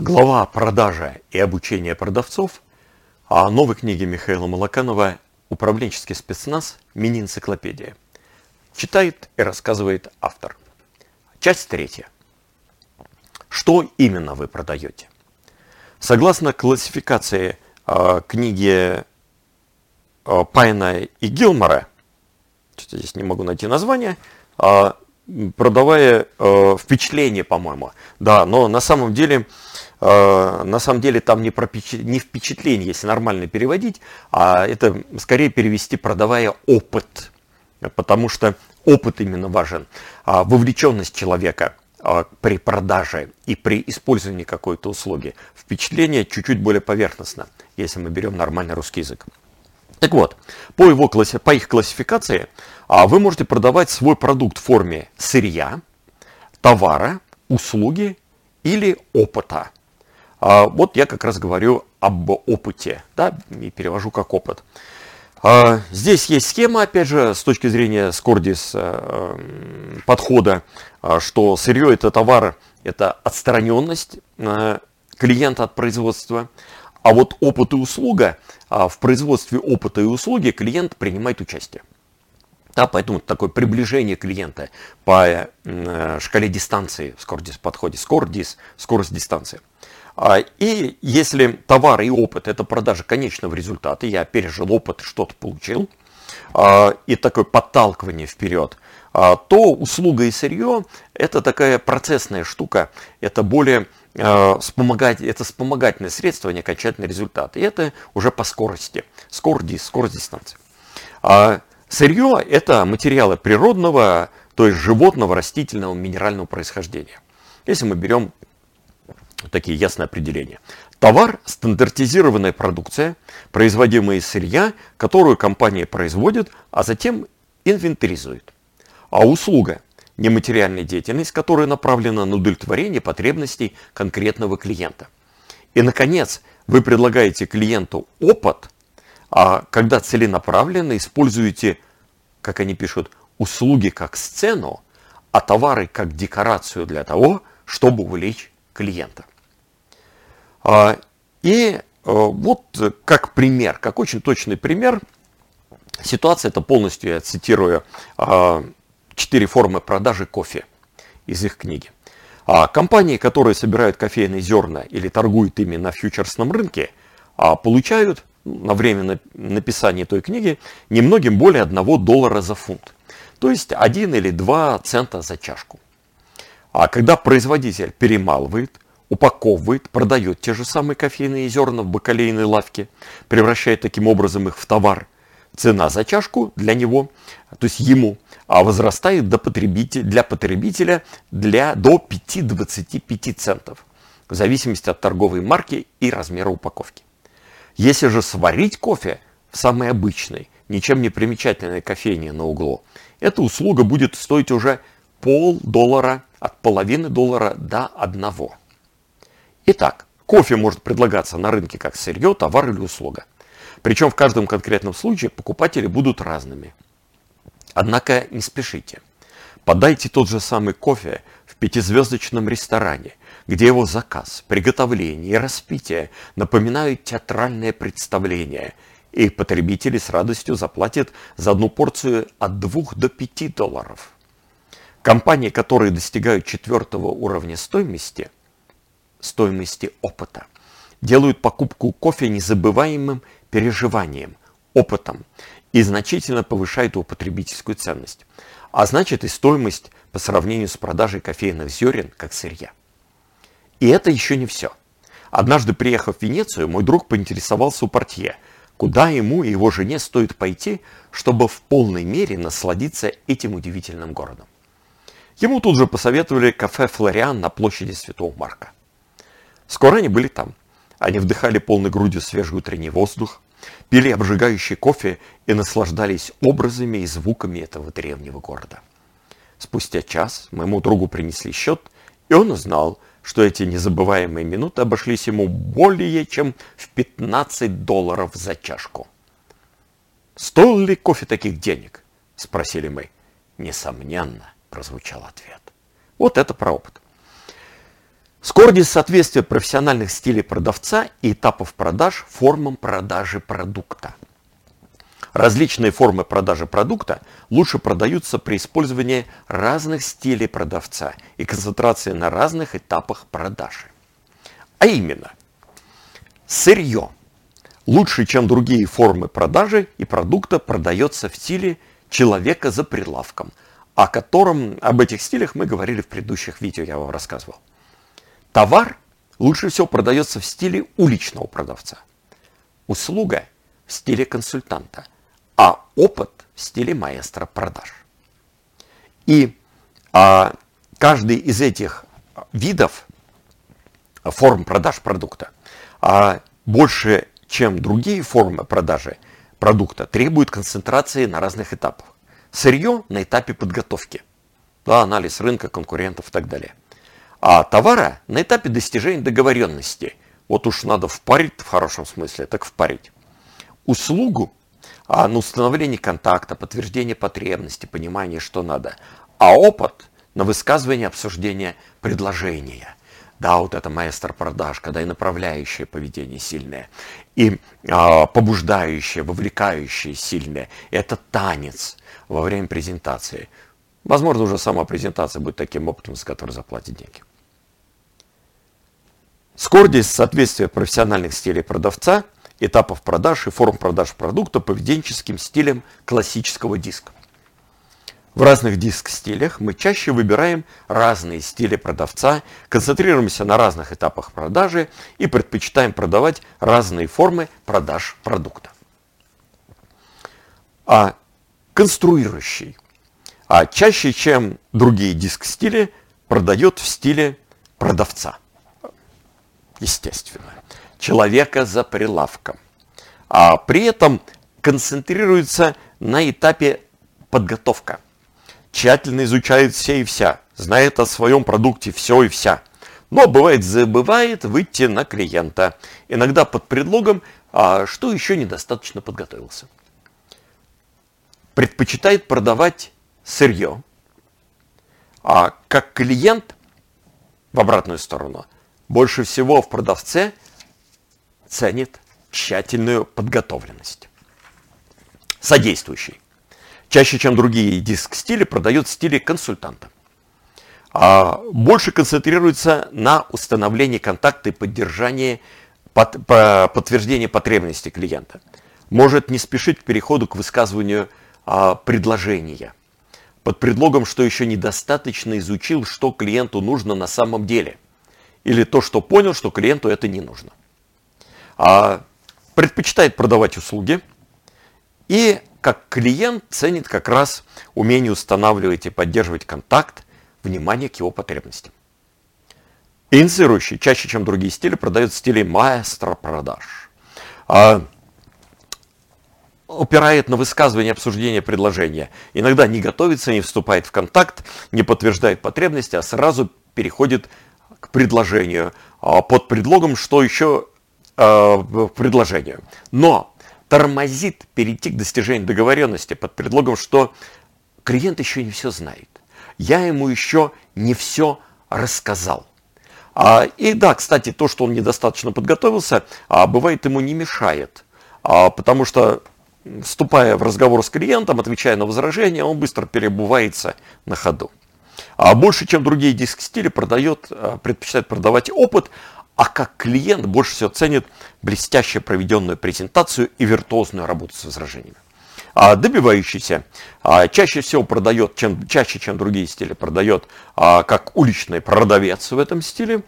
глава продажа и обучения продавцов о новой книге Михаила Малаканова «Управленческий спецназ. Мини-энциклопедия». Читает и рассказывает автор. Часть третья. Что именно вы продаете? Согласно классификации э, книги э, Пайна и Гилмора, здесь не могу найти название, э, продавая э, впечатление, по-моему. Да, но на самом деле, э, на самом деле там не, не впечатление, если нормально переводить, а это скорее перевести, продавая опыт. Потому что опыт именно важен. А вовлеченность человека а, при продаже и при использовании какой-то услуги. Впечатление чуть-чуть более поверхностно, если мы берем нормальный русский язык. Так вот, по, его, по их классификации а вы можете продавать свой продукт в форме сырья, товара, услуги или опыта. А вот я как раз говорю об опыте, да, и перевожу как опыт. А здесь есть схема, опять же, с точки зрения Скордис э, подхода, что сырье это товар, это отстраненность э, клиента от производства, а вот опыт и услуга, в производстве опыта и услуги клиент принимает участие. Да, поэтому такое приближение клиента по э, шкале дистанции в скордис подходе. Скордис, скорость дистанции. А, и если товар и опыт – это продажа конечного результата, я пережил опыт, что-то получил, а, и такое подталкивание вперед, а, то услуга и сырье – это такая процессная штука, это более вспомогать, это вспомогательное средство, а не окончательный результат. И это уже по скорости, скорость, скорость дистанции. Сырье – это материалы природного, то есть животного, растительного, минерального происхождения. Если мы берем такие ясные определения. Товар – стандартизированная продукция, производимая из сырья, которую компания производит, а затем инвентаризует. А услуга – нематериальная деятельность, которая направлена на удовлетворение потребностей конкретного клиента. И, наконец, вы предлагаете клиенту опыт – а когда целенаправленно используете, как они пишут, услуги как сцену, а товары как декорацию для того, чтобы увлечь клиента. А, и э, вот как пример, как очень точный пример, ситуация это полностью, я цитирую, а, четыре формы продажи кофе из их книги. А компании, которые собирают кофейные зерна или торгуют ими на фьючерсном рынке, получают на время написания той книги немногим более 1 доллара за фунт. То есть 1 или 2 цента за чашку. А когда производитель перемалывает, упаковывает, продает те же самые кофейные зерна в бакалейной лавке, превращает таким образом их в товар, цена за чашку для него, то есть ему, а возрастает до потребителя, для потребителя для, до 5-25 центов, в зависимости от торговой марки и размера упаковки. Если же сварить кофе в самой обычной, ничем не примечательной кофейне на углу, эта услуга будет стоить уже полдоллара, от половины доллара до одного. Итак, кофе может предлагаться на рынке как сырье, товар или услуга. Причем в каждом конкретном случае покупатели будут разными. Однако не спешите. Подайте тот же самый кофе в пятизвездочном ресторане – где его заказ, приготовление и распитие напоминают театральное представление, и потребители с радостью заплатят за одну порцию от 2 до 5 долларов. Компании, которые достигают четвертого уровня стоимости, стоимости опыта, делают покупку кофе незабываемым переживанием, опытом и значительно повышают его потребительскую ценность, а значит и стоимость по сравнению с продажей кофейных зерен как сырья. И это еще не все. Однажды, приехав в Венецию, мой друг поинтересовался у портье, куда ему и его жене стоит пойти, чтобы в полной мере насладиться этим удивительным городом. Ему тут же посоветовали кафе «Флориан» на площади Святого Марка. Скоро они были там. Они вдыхали полной грудью свежий утренний воздух, пили обжигающий кофе и наслаждались образами и звуками этого древнего города. Спустя час моему другу принесли счет, и он узнал, что эти незабываемые минуты обошлись ему более чем в 15 долларов за чашку. «Стоил ли кофе таких денег?» – спросили мы. «Несомненно», – прозвучал ответ. Вот это про опыт. Скорость соответствия профессиональных стилей продавца и этапов продаж формам продажи продукта. Различные формы продажи продукта лучше продаются при использовании разных стилей продавца и концентрации на разных этапах продажи. А именно, сырье лучше, чем другие формы продажи и продукта продается в стиле человека за прилавком, о котором, об этих стилях мы говорили в предыдущих видео, я вам рассказывал. Товар лучше всего продается в стиле уличного продавца. Услуга в стиле консультанта – а опыт в стиле маэстро продаж. И а, каждый из этих видов форм продаж продукта а, больше, чем другие формы продажи продукта, требует концентрации на разных этапах. Сырье на этапе подготовки, да, анализ рынка, конкурентов и так далее. А товара на этапе достижения договоренности. Вот уж надо впарить в хорошем смысле, так впарить. Услугу а на установление контакта, подтверждение потребности, понимание, что надо. А опыт на высказывание, обсуждение предложения. Да, вот это маэстро продаж, когда и направляющее поведение сильное, и а, побуждающее, вовлекающее сильное. Это танец во время презентации. Возможно, уже сама презентация будет таким опытом, за который заплатят деньги. Скорость соответствия профессиональных стилей продавца – этапов продаж и форм продаж продукта поведенческим стилем классического диска. В разных диск-стилях мы чаще выбираем разные стили продавца, концентрируемся на разных этапах продажи и предпочитаем продавать разные формы продаж продукта. А конструирующий, а чаще, чем другие диск-стили, продает в стиле продавца. Естественно человека за прилавком. А при этом концентрируется на этапе подготовка. Тщательно изучает все и вся, знает о своем продукте все и вся. Но бывает забывает выйти на клиента. Иногда под предлогом, а, что еще недостаточно подготовился. Предпочитает продавать сырье. А как клиент, в обратную сторону, больше всего в продавце – ценит тщательную подготовленность. Содействующий. Чаще, чем другие диск-стили, продает стили консультанта. А больше концентрируется на установлении контакта и поддержании под, по, подтверждения потребностей клиента. Может не спешить к переходу к высказыванию а, предложения под предлогом, что еще недостаточно изучил, что клиенту нужно на самом деле. Или то, что понял, что клиенту это не нужно а предпочитает продавать услуги и как клиент ценит как раз умение устанавливать и поддерживать контакт, внимание к его потребностям. Инициирующий чаще, чем другие стили, продает стили маэстро продаж. А, упирает на высказывание обсуждение предложения. Иногда не готовится, не вступает в контакт, не подтверждает потребности, а сразу переходит к предложению а, под предлогом, что еще э, предложению. Но тормозит перейти к достижению договоренности под предлогом, что клиент еще не все знает. Я ему еще не все рассказал. А, и да, кстати, то, что он недостаточно подготовился, а, бывает ему не мешает. А, потому что, вступая в разговор с клиентом, отвечая на возражения, он быстро перебывается на ходу. А больше, чем другие диск-стили, продает, а, предпочитает продавать опыт, а как клиент больше всего ценит блестяще проведенную презентацию и виртуозную работу с возражениями. А добивающийся а, чаще всего продает, чем, чаще, чем другие стили, продает а, как уличный продавец в этом стиле,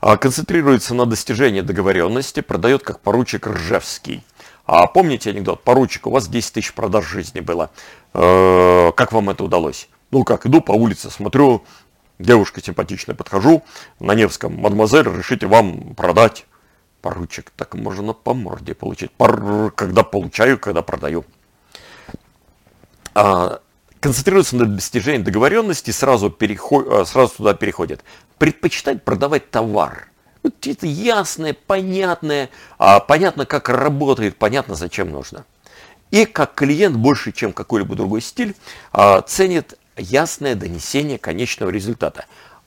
а, концентрируется на достижении договоренности, продает как поручик Ржевский. А помните анекдот? Поручик, у вас 10 тысяч продаж жизни было. Э, как вам это удалось? Ну как, иду по улице, смотрю, Девушка симпатичная, подхожу на Невском, мадемуазель, решите вам продать. Поручик, так можно по морде получить. Пор, когда получаю, когда продаю. А, концентрируется на достижении договоренности, сразу, переход, а, сразу туда переходит. Предпочитать продавать товар. Вот это ясное, понятное, а, понятно, как работает, понятно, зачем нужно. И как клиент больше, чем какой-либо другой стиль, а, ценит ясное донесение конечного результата.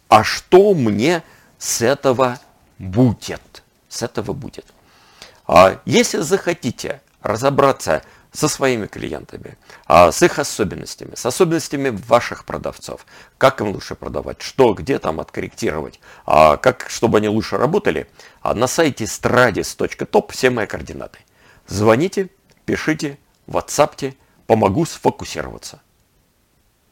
А что мне с этого будет. С этого будет. А если захотите разобраться со своими клиентами, а, с их особенностями, с особенностями ваших продавцов, как им лучше продавать, что, где там откорректировать, а, как, чтобы они лучше работали, а на сайте stradis.top все мои координаты. Звоните, пишите, ватсапте, помогу сфокусироваться.